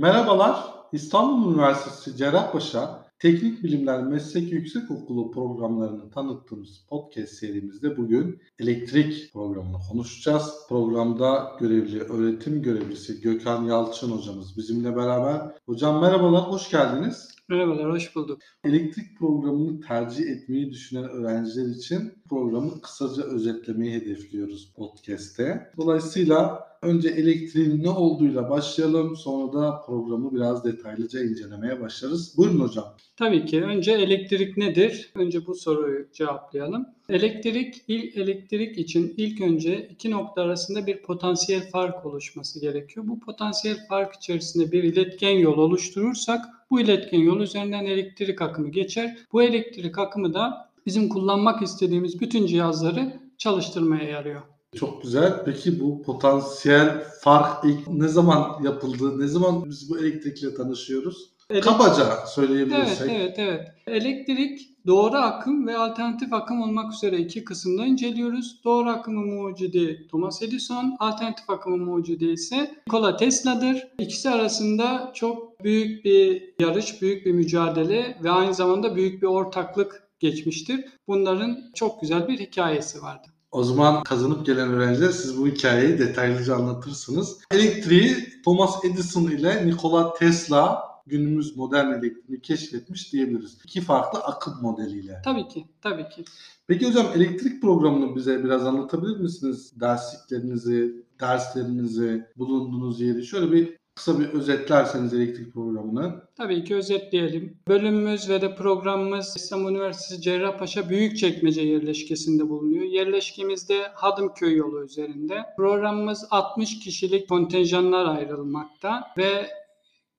Merhabalar, İstanbul Üniversitesi Cerrahpaşa Teknik Bilimler Meslek Yüksekokulu programlarını tanıttığımız podcast serimizde bugün elektrik programını konuşacağız. Programda görevli öğretim görevlisi Gökhan Yalçın hocamız bizimle beraber. Hocam merhabalar, hoş geldiniz. Merhabalar, hoş bulduk. Elektrik programını tercih etmeyi düşünen öğrenciler için programı kısaca özetlemeyi hedefliyoruz podcast'te. Dolayısıyla önce elektriğin ne olduğuyla başlayalım. Sonra da programı biraz detaylıca incelemeye başlarız. Buyurun hocam. Tabii ki. Önce elektrik nedir? Önce bu soruyu cevaplayalım. Elektrik, ilk elektrik için ilk önce iki nokta arasında bir potansiyel fark oluşması gerekiyor. Bu potansiyel fark içerisinde bir iletken yol oluşturursak bu iletken yol üzerinden elektrik akımı geçer. Bu elektrik akımı da bizim kullanmak istediğimiz bütün cihazları çalıştırmaya yarıyor. Çok güzel. Peki bu potansiyel fark ilk ne zaman yapıldı? Ne zaman biz bu elektrikle tanışıyoruz? Elektrik... Kabaca söyleyebilirsek. Evet, evet, evet. Elektrik doğru akım ve alternatif akım olmak üzere iki kısımda inceliyoruz. Doğru akımı mucidi Thomas Edison, alternatif akımı mucidi ise Nikola Tesla'dır. İkisi arasında çok büyük bir yarış, büyük bir mücadele ve aynı zamanda büyük bir ortaklık geçmiştir. Bunların çok güzel bir hikayesi vardı. O zaman kazanıp gelen öğrenciler siz bu hikayeyi detaylıca anlatırsınız. Elektriği Thomas Edison ile Nikola Tesla günümüz modern elektriğini keşfetmiş diyebiliriz. İki farklı akım modeliyle. Tabii ki, tabii ki. Peki hocam elektrik programını bize biraz anlatabilir misiniz? Dersliklerinizi, derslerinizi, bulunduğunuz yeri şöyle bir kısa bir özetlerseniz elektrik programını. Tabii ki özetleyelim. Bölümümüz ve de programımız İstanbul Üniversitesi Cerrahpaşa Büyükçekmece yerleşkesinde bulunuyor. Yerleşkemizde Hadımköy yolu üzerinde. Programımız 60 kişilik kontenjanlar ayrılmakta ve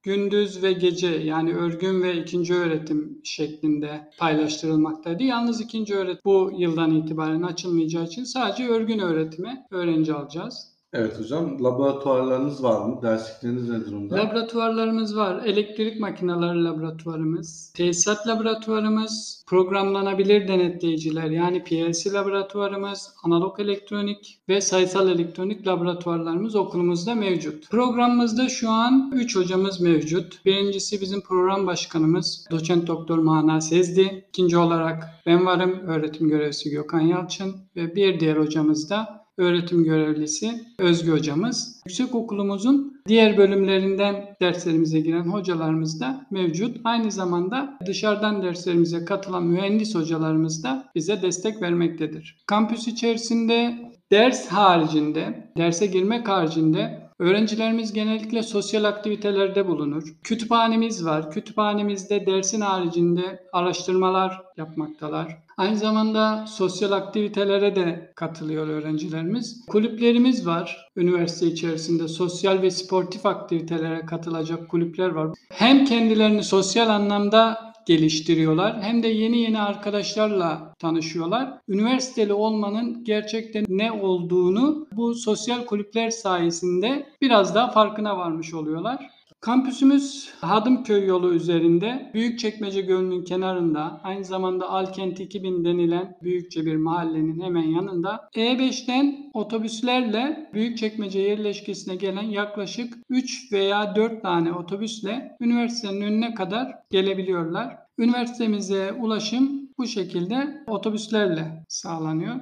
gündüz ve gece yani örgün ve ikinci öğretim şeklinde paylaştırılmaktaydı. Yalnız ikinci öğretim bu yıldan itibaren açılmayacağı için sadece örgün öğretime öğrenci alacağız. Evet hocam. Laboratuvarlarınız var mı? Derslikleriniz ne durumda? Laboratuvarlarımız var. Elektrik makineleri laboratuvarımız, tesisat laboratuvarımız, programlanabilir denetleyiciler yani PLC laboratuvarımız, analog elektronik ve sayısal elektronik laboratuvarlarımız okulumuzda mevcut. Programımızda şu an 3 hocamız mevcut. Birincisi bizim program başkanımız doçent doktor Mana Sezdi. İkinci olarak ben varım öğretim görevlisi Gökhan Yalçın ve bir diğer hocamız da öğretim görevlisi Özgü hocamız. Yüksek okulumuzun diğer bölümlerinden derslerimize giren hocalarımız da mevcut. Aynı zamanda dışarıdan derslerimize katılan mühendis hocalarımız da bize destek vermektedir. Kampüs içerisinde ders haricinde, derse girmek haricinde Öğrencilerimiz genellikle sosyal aktivitelerde bulunur. Kütüphanemiz var. Kütüphanemizde dersin haricinde araştırmalar yapmaktalar. Aynı zamanda sosyal aktivitelere de katılıyor öğrencilerimiz. Kulüplerimiz var. Üniversite içerisinde sosyal ve sportif aktivitelere katılacak kulüpler var. Hem kendilerini sosyal anlamda geliştiriyorlar hem de yeni yeni arkadaşlarla tanışıyorlar. Üniversiteli olmanın gerçekten ne olduğunu bu sosyal kulüpler sayesinde biraz daha farkına varmış oluyorlar. Kampüsümüz Hadımköy yolu üzerinde Büyükçekmece Gölü'nün kenarında aynı zamanda Alkent 2000 denilen büyükçe bir mahallenin hemen yanında E5'ten otobüslerle Büyükçekmece yerleşkesine gelen yaklaşık 3 veya 4 tane otobüsle üniversitenin önüne kadar gelebiliyorlar. Üniversitemize ulaşım bu şekilde otobüslerle sağlanıyor.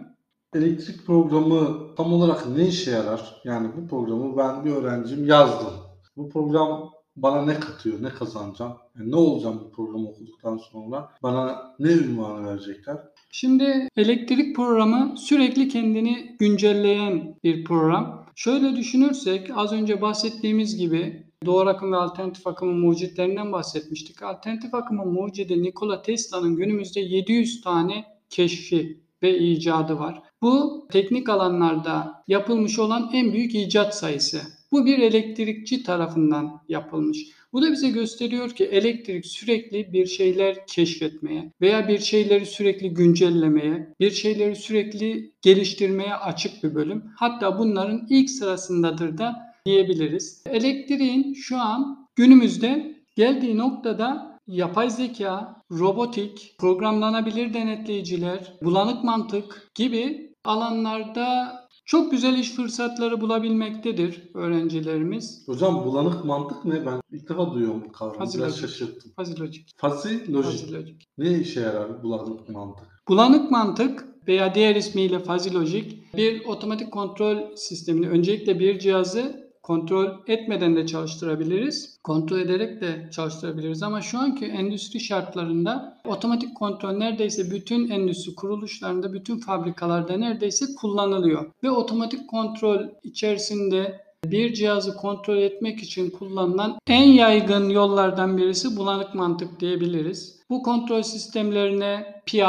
Elektrik programı tam olarak ne işe yarar? Yani bu programı ben bir öğrencim yazdım bu program bana ne katıyor, ne kazanacağım, yani ne olacağım bu programı okuduktan sonra, bana ne ünvanı verecekler? Şimdi elektrik programı sürekli kendini güncelleyen bir program. Şöyle düşünürsek az önce bahsettiğimiz gibi doğru akım ve alternatif akımın mucitlerinden bahsetmiştik. Alternatif akımın mucidi Nikola Tesla'nın günümüzde 700 tane keşfi ve icadı var. Bu teknik alanlarda yapılmış olan en büyük icat sayısı. Bu bir elektrikçi tarafından yapılmış. Bu da bize gösteriyor ki elektrik sürekli bir şeyler keşfetmeye veya bir şeyleri sürekli güncellemeye, bir şeyleri sürekli geliştirmeye açık bir bölüm. Hatta bunların ilk sırasındadır da diyebiliriz. Elektriğin şu an günümüzde geldiği noktada yapay zeka, robotik, programlanabilir denetleyiciler, bulanık mantık gibi alanlarda Çok güzel iş fırsatları bulabilmektedir öğrencilerimiz. Hocam bulanık mantık ne? Ben ilk defa duyuyorum bu kavramı. Fuzzy Biraz şaşırttım. Logic. Fuzzy logic. Ne işe yarar bulanık mantık? Bulanık mantık veya diğer ismiyle fuzzy logic bir otomatik kontrol sistemini öncelikle bir cihazı kontrol etmeden de çalıştırabiliriz. Kontrol ederek de çalıştırabiliriz ama şu anki endüstri şartlarında otomatik kontrol neredeyse bütün endüstri kuruluşlarında, bütün fabrikalarda neredeyse kullanılıyor. Ve otomatik kontrol içerisinde bir cihazı kontrol etmek için kullanılan en yaygın yollardan birisi bulanık mantık diyebiliriz. Bu kontrol sistemlerine PI,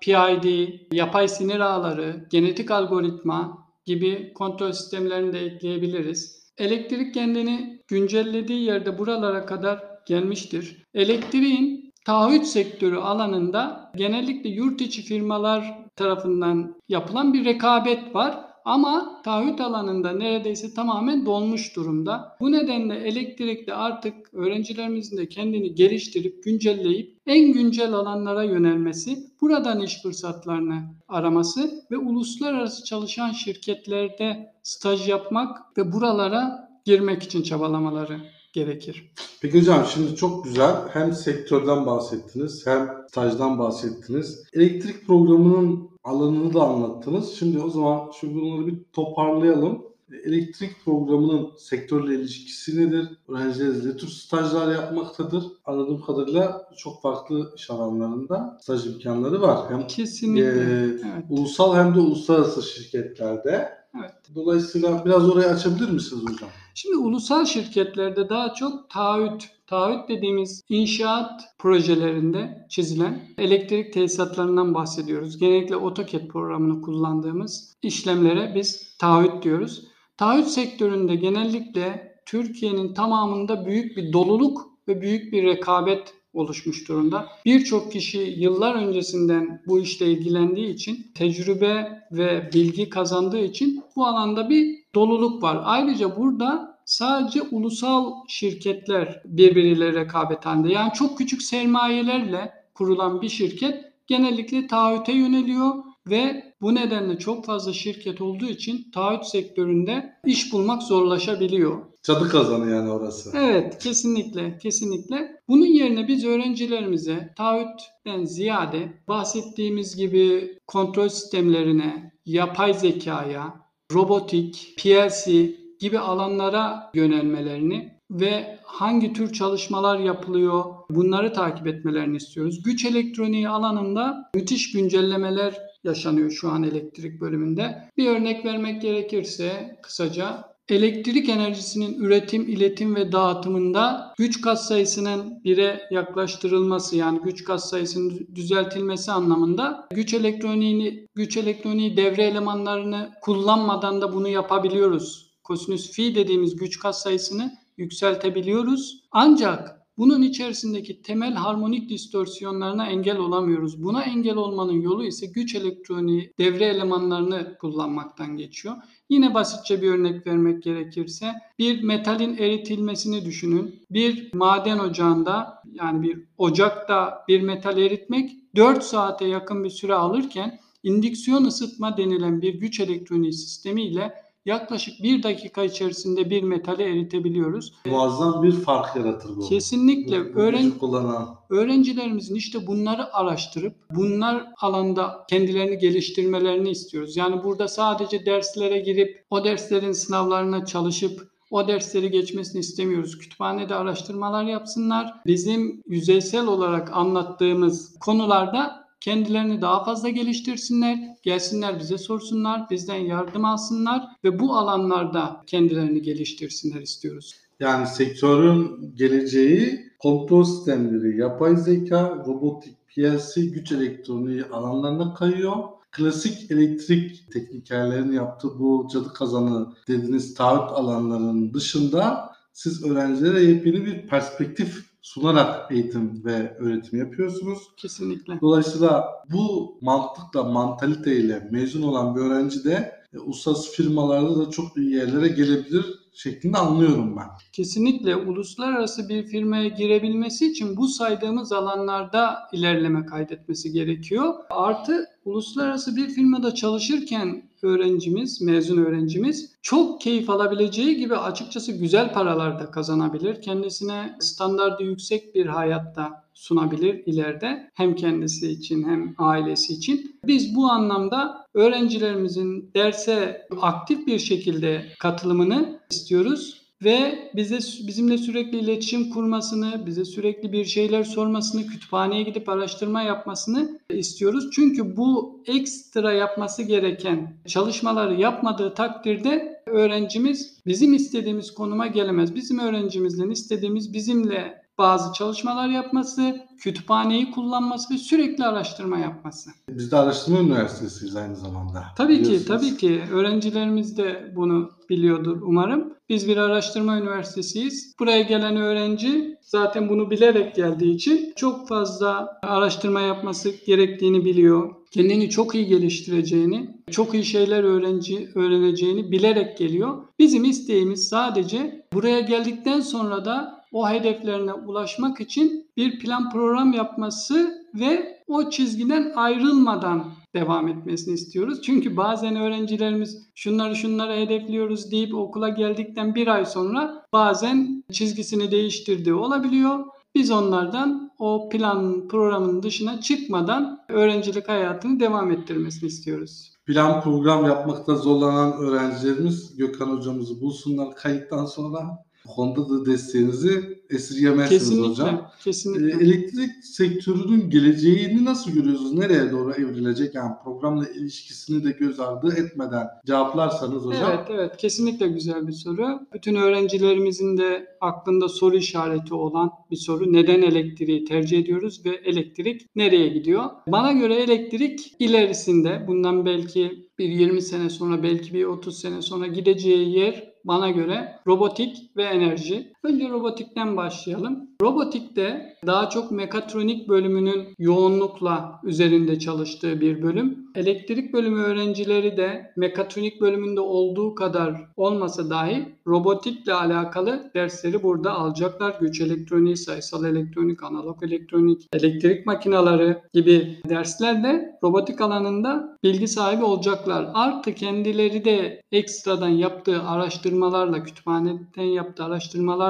PID, yapay sinir ağları, genetik algoritma gibi kontrol sistemlerini de ekleyebiliriz. Elektrik kendini güncellediği yerde buralara kadar gelmiştir. Elektriğin taahhüt sektörü alanında genellikle yurt içi firmalar tarafından yapılan bir rekabet var. Ama taahhüt alanında neredeyse tamamen dolmuş durumda. Bu nedenle elektrikte artık öğrencilerimizin de kendini geliştirip güncelleyip en güncel alanlara yönelmesi, buradan iş fırsatlarını araması ve uluslararası çalışan şirketlerde staj yapmak ve buralara girmek için çabalamaları gerekir. Peki hocam şimdi çok güzel hem sektörden bahsettiniz hem stajdan bahsettiniz. Elektrik programının alanını da anlattınız. Şimdi o zaman şu bunları bir toparlayalım. Elektrik programının sektörle ilişkisi nedir? Öğrenciler ne tür stajlar yapmaktadır? Anladığım kadarıyla çok farklı iş alanlarında staj imkanları var. Hem Kesinlikle. Ee, evet. ulusal hem de uluslararası şirketlerde. Evet. Dolayısıyla biraz orayı açabilir misiniz hocam? Şimdi ulusal şirketlerde daha çok taahhüt, taahhüt dediğimiz inşaat projelerinde çizilen elektrik tesisatlarından bahsediyoruz. Genellikle AutoCAD programını kullandığımız işlemlere biz taahhüt diyoruz. Taahhüt sektöründe genellikle Türkiye'nin tamamında büyük bir doluluk ve büyük bir rekabet oluşmuş durumda. Birçok kişi yıllar öncesinden bu işle ilgilendiği için, tecrübe ve bilgi kazandığı için bu alanda bir doluluk var. Ayrıca burada sadece ulusal şirketler birbiriyle rekabet halinde. Yani çok küçük sermayelerle kurulan bir şirket genellikle taahhüte yöneliyor ve bu nedenle çok fazla şirket olduğu için taahhüt sektöründe iş bulmak zorlaşabiliyor. Cadı kazanı yani orası. Evet, kesinlikle, kesinlikle. Bunun yerine biz öğrencilerimize taahhütten ziyade bahsettiğimiz gibi kontrol sistemlerine, yapay zekaya, robotik, PLC gibi alanlara yönelmelerini ve hangi tür çalışmalar yapılıyor bunları takip etmelerini istiyoruz. Güç elektroniği alanında müthiş güncellemeler yaşanıyor şu an elektrik bölümünde. Bir örnek vermek gerekirse kısaca elektrik enerjisinin üretim, iletim ve dağıtımında güç katsayısının bire yaklaştırılması yani güç katsayısının düzeltilmesi anlamında güç elektroniğini güç elektroniği devre elemanlarını kullanmadan da bunu yapabiliyoruz. Kosinüs fi dediğimiz güç katsayısını yükseltebiliyoruz. Ancak bunun içerisindeki temel harmonik distorsiyonlarına engel olamıyoruz. Buna engel olmanın yolu ise güç elektroniği devre elemanlarını kullanmaktan geçiyor. Yine basitçe bir örnek vermek gerekirse bir metalin eritilmesini düşünün. Bir maden ocağında yani bir ocakta bir metal eritmek 4 saate yakın bir süre alırken indüksiyon ısıtma denilen bir güç elektroniği sistemiyle yaklaşık bir dakika içerisinde bir metali eritebiliyoruz. Muazzam bir fark yaratır bu. Kesinlikle Bu- bu öğren kullanan. öğrencilerimizin işte bunları araştırıp bunlar alanda kendilerini geliştirmelerini istiyoruz. Yani burada sadece derslere girip o derslerin sınavlarına çalışıp o dersleri geçmesini istemiyoruz. Kütüphanede araştırmalar yapsınlar. Bizim yüzeysel olarak anlattığımız konularda kendilerini daha fazla geliştirsinler, gelsinler bize sorsunlar, bizden yardım alsınlar ve bu alanlarda kendilerini geliştirsinler istiyoruz. Yani sektörün geleceği kontrol sistemleri, yapay zeka, robotik, PLC, güç elektroniği alanlarına kayıyor. Klasik elektrik teknikerlerin yaptığı bu cadı kazanı dediğiniz taahhüt alanlarının dışında siz öğrencilere yepyeni bir perspektif sunarak eğitim ve öğretim yapıyorsunuz. Kesinlikle. Dolayısıyla bu mantıkla, mantaliteyle mezun olan bir öğrenci de e, uluslararası firmalarda da çok iyi yerlere gelebilir şeklinde anlıyorum ben. Kesinlikle uluslararası bir firmaya girebilmesi için bu saydığımız alanlarda ilerleme kaydetmesi gerekiyor. Artı uluslararası bir firmada çalışırken öğrencimiz, mezun öğrencimiz çok keyif alabileceği gibi açıkçası güzel paralar da kazanabilir. Kendisine standardı yüksek bir hayatta sunabilir ileride hem kendisi için hem ailesi için. Biz bu anlamda öğrencilerimizin derse aktif bir şekilde katılımını istiyoruz ve bize bizimle sürekli iletişim kurmasını, bize sürekli bir şeyler sormasını, kütüphaneye gidip araştırma yapmasını istiyoruz. Çünkü bu ekstra yapması gereken çalışmaları yapmadığı takdirde öğrencimiz bizim istediğimiz konuma gelemez. Bizim öğrencimizden istediğimiz bizimle bazı çalışmalar yapması, kütüphaneyi kullanması ve sürekli araştırma yapması. Biz de araştırma üniversitesiyiz aynı zamanda. Tabii ki, tabii ki. Öğrencilerimiz de bunu biliyordur umarım. Biz bir araştırma üniversitesiyiz. Buraya gelen öğrenci zaten bunu bilerek geldiği için çok fazla araştırma yapması gerektiğini biliyor. Kendini çok iyi geliştireceğini, çok iyi şeyler öğrenci, öğreneceğini bilerek geliyor. Bizim isteğimiz sadece buraya geldikten sonra da o hedeflerine ulaşmak için bir plan program yapması ve o çizgiden ayrılmadan devam etmesini istiyoruz. Çünkü bazen öğrencilerimiz şunları şunları hedefliyoruz deyip okula geldikten bir ay sonra bazen çizgisini değiştirdiği olabiliyor. Biz onlardan o plan programın dışına çıkmadan öğrencilik hayatını devam ettirmesini istiyoruz. Plan program yapmakta zorlanan öğrencilerimiz Gökhan hocamızı bulsunlar kayıttan sonra. Bu konuda da desteğinizi esirgemezsiniz kesinlikle, hocam. Kesinlikle. Ee, elektrik sektörünün geleceğini nasıl görüyorsunuz? Nereye doğru evrilecek? Yani programla ilişkisini de göz ardı etmeden cevaplarsanız hocam. Evet, evet. Kesinlikle güzel bir soru. Bütün öğrencilerimizin de aklında soru işareti olan bir soru. Neden elektriği tercih ediyoruz ve elektrik nereye gidiyor? Bana göre elektrik ilerisinde bundan belki bir 20 sene sonra belki bir 30 sene sonra gideceği yer bana göre robotik ve enerji. Önce robotikten başlayalım. Robotikte daha çok mekatronik bölümünün yoğunlukla üzerinde çalıştığı bir bölüm. Elektrik bölümü öğrencileri de mekatronik bölümünde olduğu kadar olmasa dahi robotikle alakalı dersleri burada alacaklar. Güç elektroniği, sayısal elektronik, analog elektronik, elektrik makinaları gibi derslerde robotik alanında bilgi sahibi olacaklar. Artı kendileri de ekstradan yaptığı araştırmalarla, kütüphaneden yaptığı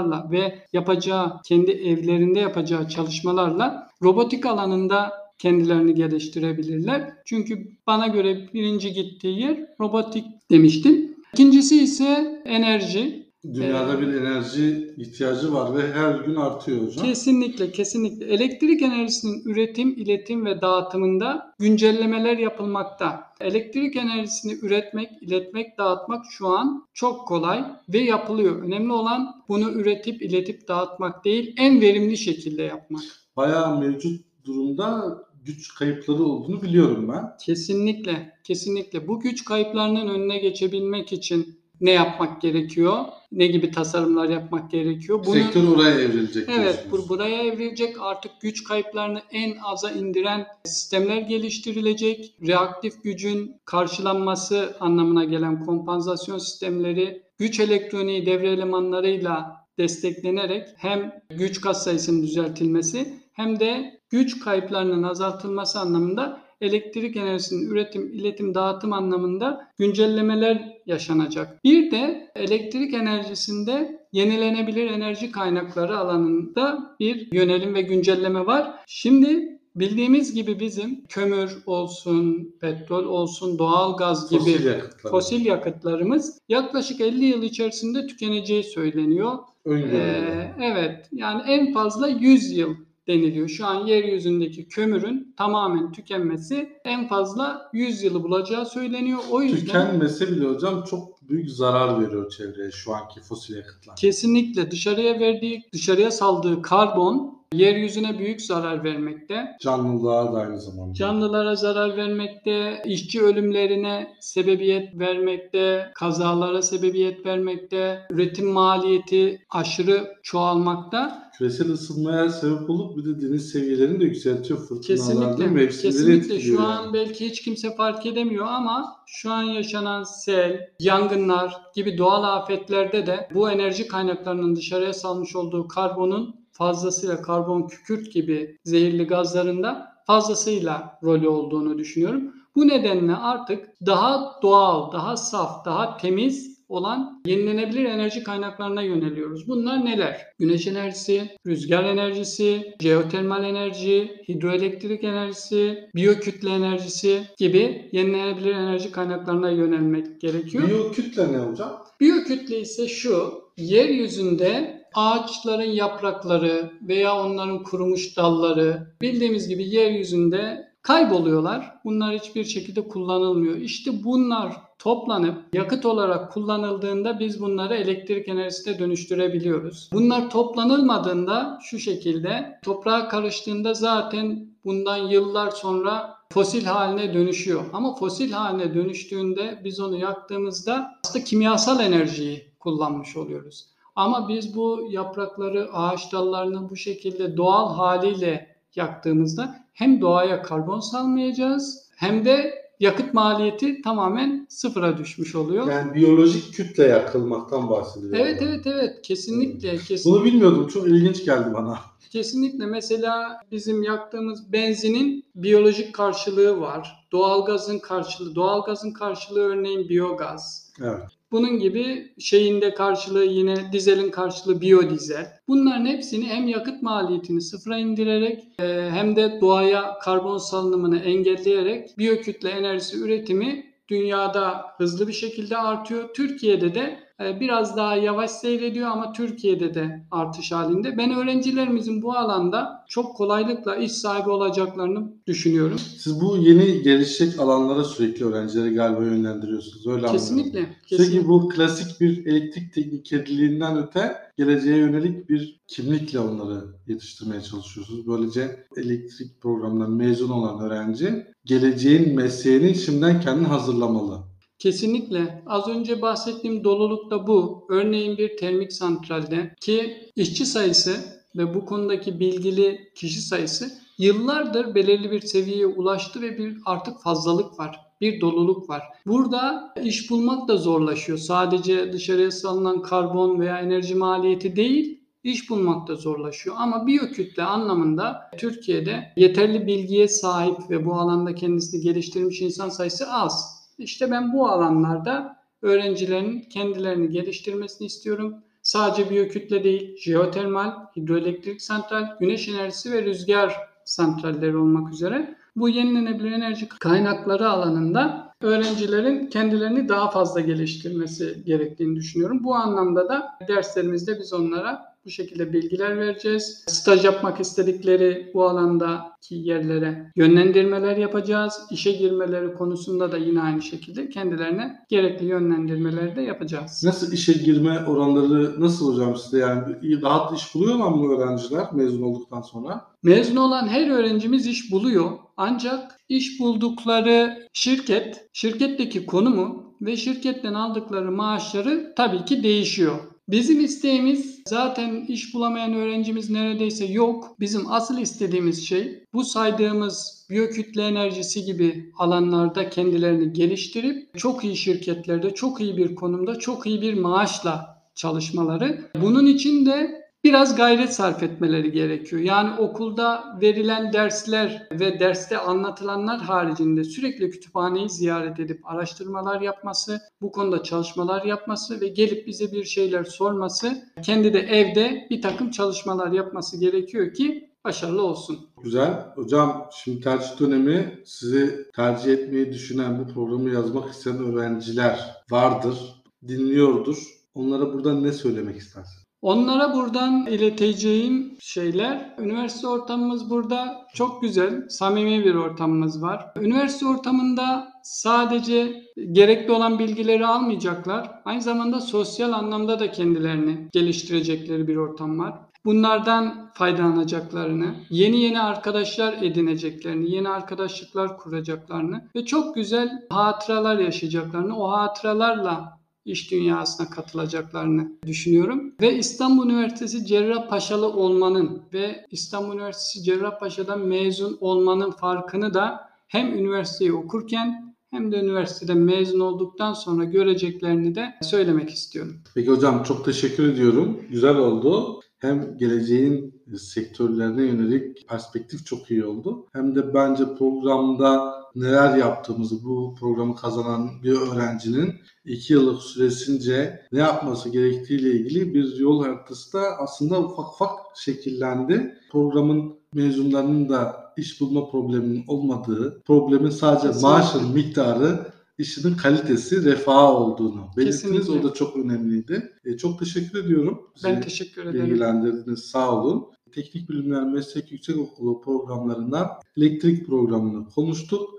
araştırmalarla ve yapacağı, kendi evlerinde yapacağı çalışmalarla robotik alanında kendilerini geliştirebilirler. Çünkü bana göre birinci gittiği yer robotik demiştim. İkincisi ise enerji. Dünyada bir enerji ihtiyacı var ve her gün artıyor hocam. Kesinlikle, kesinlikle. Elektrik enerjisinin üretim, iletim ve dağıtımında güncellemeler yapılmakta. Elektrik enerjisini üretmek, iletmek, dağıtmak şu an çok kolay ve yapılıyor. Önemli olan bunu üretip, iletip dağıtmak değil, en verimli şekilde yapmak. Bayağı mevcut durumda güç kayıpları olduğunu biliyorum ben. Kesinlikle, kesinlikle. Bu güç kayıplarının önüne geçebilmek için ne yapmak gerekiyor? Ne gibi tasarımlar yapmak gerekiyor? Bunu, Sektör oraya evrilecek. Evet, bu, buraya evrilecek. Artık güç kayıplarını en aza indiren sistemler geliştirilecek. Reaktif gücün karşılanması anlamına gelen kompansasyon sistemleri güç elektroniği devre elemanlarıyla desteklenerek hem güç katsayısının düzeltilmesi hem de güç kayıplarının azaltılması anlamında elektrik enerjisinin üretim, iletim, dağıtım anlamında güncellemeler yaşanacak. Bir de elektrik enerjisinde yenilenebilir enerji kaynakları alanında bir yönelim ve güncelleme var. Şimdi Bildiğimiz gibi bizim kömür olsun, petrol olsun, doğal gaz gibi fosil, yakıtlar. fosil yakıtlarımız yaklaşık 50 yıl içerisinde tükeneceği söyleniyor. Ee, evet yani en fazla 100 yıl deniliyor. Şu an yeryüzündeki kömürün tamamen tükenmesi en fazla 100 yılı bulacağı söyleniyor. O yüzden tükenmesi bile hocam çok büyük zarar veriyor çevreye şu anki fosil yakıtlar. Kesinlikle dışarıya verdiği, dışarıya saldığı karbon yeryüzüne büyük zarar vermekte. Canlılara da aynı zamanda. Canlılara zarar vermekte, işçi ölümlerine sebebiyet vermekte, kazalara sebebiyet vermekte, üretim maliyeti aşırı çoğalmakta. Küresel ısınmaya sebep olup bir de deniz seviyelerini de yükseltiyor fırtınalarda. Kesinlikle. Kesinlikle. Şu an belki hiç kimse fark edemiyor ama şu an yaşanan sel, yangınlar gibi doğal afetlerde de bu enerji kaynaklarının dışarıya salmış olduğu karbonun fazlasıyla karbon kükürt gibi zehirli gazlarında fazlasıyla rolü olduğunu düşünüyorum. Bu nedenle artık daha doğal, daha saf, daha temiz olan yenilenebilir enerji kaynaklarına yöneliyoruz. Bunlar neler? Güneş enerjisi, rüzgar enerjisi, jeotermal enerji, hidroelektrik enerjisi, biyokütle enerjisi gibi yenilenebilir enerji kaynaklarına yönelmek gerekiyor. Biyokütle ne hocam? Biyokütle ise şu, yeryüzünde ağaçların yaprakları veya onların kurumuş dalları bildiğimiz gibi yeryüzünde kayboluyorlar. Bunlar hiçbir şekilde kullanılmıyor. İşte bunlar toplanıp yakıt olarak kullanıldığında biz bunları elektrik enerjisine dönüştürebiliyoruz. Bunlar toplanılmadığında şu şekilde toprağa karıştığında zaten bundan yıllar sonra fosil haline dönüşüyor. Ama fosil haline dönüştüğünde biz onu yaktığımızda aslında kimyasal enerjiyi kullanmış oluyoruz. Ama biz bu yaprakları, ağaç dallarını bu şekilde doğal haliyle yaktığımızda hem doğaya karbon salmayacağız hem de yakıt maliyeti tamamen sıfıra düşmüş oluyor. Yani biyolojik kütle yakılmaktan bahsediyor. Evet evet evet kesinlikle kesinlikle. Bunu bilmiyordum. Çok ilginç geldi bana. Kesinlikle mesela bizim yaktığımız benzinin biyolojik karşılığı var. Doğalgazın karşılığı, doğalgazın karşılığı örneğin biyogaz. Evet. Bunun gibi şeyinde karşılığı yine dizelin karşılığı biyodizel. Bunların hepsini hem yakıt maliyetini sıfıra indirerek e, hem de doğaya karbon salınımını engelleyerek biyokütle enerjisi üretimi dünyada hızlı bir şekilde artıyor. Türkiye'de de biraz daha yavaş seyrediyor ama Türkiye'de de artış halinde. Ben öğrencilerimizin bu alanda çok kolaylıkla iş sahibi olacaklarını düşünüyorum. Siz bu yeni gelişecek alanlara sürekli öğrencileri galiba yönlendiriyorsunuz. Öyle anlıyorum. Kesinlikle. Kesinlikle. bu klasik bir elektrik teknikerliğinden öte geleceğe yönelik bir kimlikle onları yetiştirmeye çalışıyorsunuz. Böylece elektrik programından mezun olan öğrenci geleceğin mesleğini şimdiden kendini hazırlamalı. Kesinlikle. Az önce bahsettiğim doluluk da bu. Örneğin bir termik santralde ki işçi sayısı ve bu konudaki bilgili kişi sayısı yıllardır belirli bir seviyeye ulaştı ve bir artık fazlalık var. Bir doluluk var. Burada iş bulmak da zorlaşıyor. Sadece dışarıya salınan karbon veya enerji maliyeti değil, iş bulmak da zorlaşıyor. Ama biyokütle anlamında Türkiye'de yeterli bilgiye sahip ve bu alanda kendisini geliştirmiş insan sayısı az. İşte ben bu alanlarda öğrencilerin kendilerini geliştirmesini istiyorum. Sadece biyokütle değil, jeotermal, hidroelektrik santral, güneş enerjisi ve rüzgar santralleri olmak üzere bu yenilenebilir enerji kaynakları alanında öğrencilerin kendilerini daha fazla geliştirmesi gerektiğini düşünüyorum. Bu anlamda da derslerimizde biz onlara bu şekilde bilgiler vereceğiz. Staj yapmak istedikleri bu alandaki yerlere yönlendirmeler yapacağız. İşe girmeleri konusunda da yine aynı şekilde kendilerine gerekli yönlendirmeleri de yapacağız. Nasıl işe girme oranları nasıl hocam sizde yani rahat iş buluyorlar mı öğrenciler mezun olduktan sonra? Mezun olan her öğrencimiz iş buluyor. Ancak iş buldukları şirket, şirketteki konumu ve şirketten aldıkları maaşları tabii ki değişiyor. Bizim isteğimiz zaten iş bulamayan öğrencimiz neredeyse yok. Bizim asıl istediğimiz şey bu saydığımız biyokütle enerjisi gibi alanlarda kendilerini geliştirip çok iyi şirketlerde, çok iyi bir konumda, çok iyi bir maaşla çalışmaları. Bunun için de biraz gayret sarf etmeleri gerekiyor. Yani okulda verilen dersler ve derste anlatılanlar haricinde sürekli kütüphaneyi ziyaret edip araştırmalar yapması, bu konuda çalışmalar yapması ve gelip bize bir şeyler sorması, kendi de evde bir takım çalışmalar yapması gerekiyor ki başarılı olsun. Güzel. Hocam şimdi tercih dönemi sizi tercih etmeyi düşünen bu programı yazmak isteyen öğrenciler vardır, dinliyordur. Onlara buradan ne söylemek istersin? Onlara buradan ileteceğim şeyler, üniversite ortamımız burada çok güzel, samimi bir ortamımız var. Üniversite ortamında sadece gerekli olan bilgileri almayacaklar, aynı zamanda sosyal anlamda da kendilerini geliştirecekleri bir ortam var. Bunlardan faydalanacaklarını, yeni yeni arkadaşlar edineceklerini, yeni arkadaşlıklar kuracaklarını ve çok güzel hatıralar yaşayacaklarını, o hatıralarla iş dünyasına katılacaklarını düşünüyorum. Ve İstanbul Üniversitesi Cerrahpaşalı olmanın ve İstanbul Üniversitesi Cerrahpaşa'dan mezun olmanın farkını da hem üniversiteyi okurken hem de üniversiteden mezun olduktan sonra göreceklerini de söylemek istiyorum. Peki hocam çok teşekkür ediyorum. Güzel oldu. hem geleceğin sektörlerine yönelik perspektif çok iyi oldu. Hem de bence programda neler yaptığımızı bu programı kazanan bir öğrencinin iki yıllık süresince ne yapması gerektiğiyle ilgili bir yol haritası da aslında ufak ufak şekillendi. Programın mezunlarının da iş bulma probleminin olmadığı, problemin sadece Kesinlikle. maaşın miktarı, işinin kalitesi, refahı olduğunu belirttiniz. O da çok önemliydi. E, çok teşekkür ediyorum. Ben Bizi teşekkür ederim. bilgilendirdiniz. Sağ olun. Teknik Bilimler Meslek Yüksekokulu programlarından elektrik programını konuştuk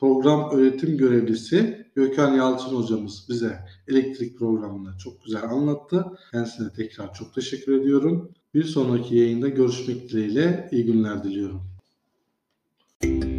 program öğretim görevlisi Gökhan Yalçın hocamız bize elektrik programını çok güzel anlattı. Kendisine tekrar çok teşekkür ediyorum. Bir sonraki yayında görüşmek dileğiyle iyi günler diliyorum. Müzik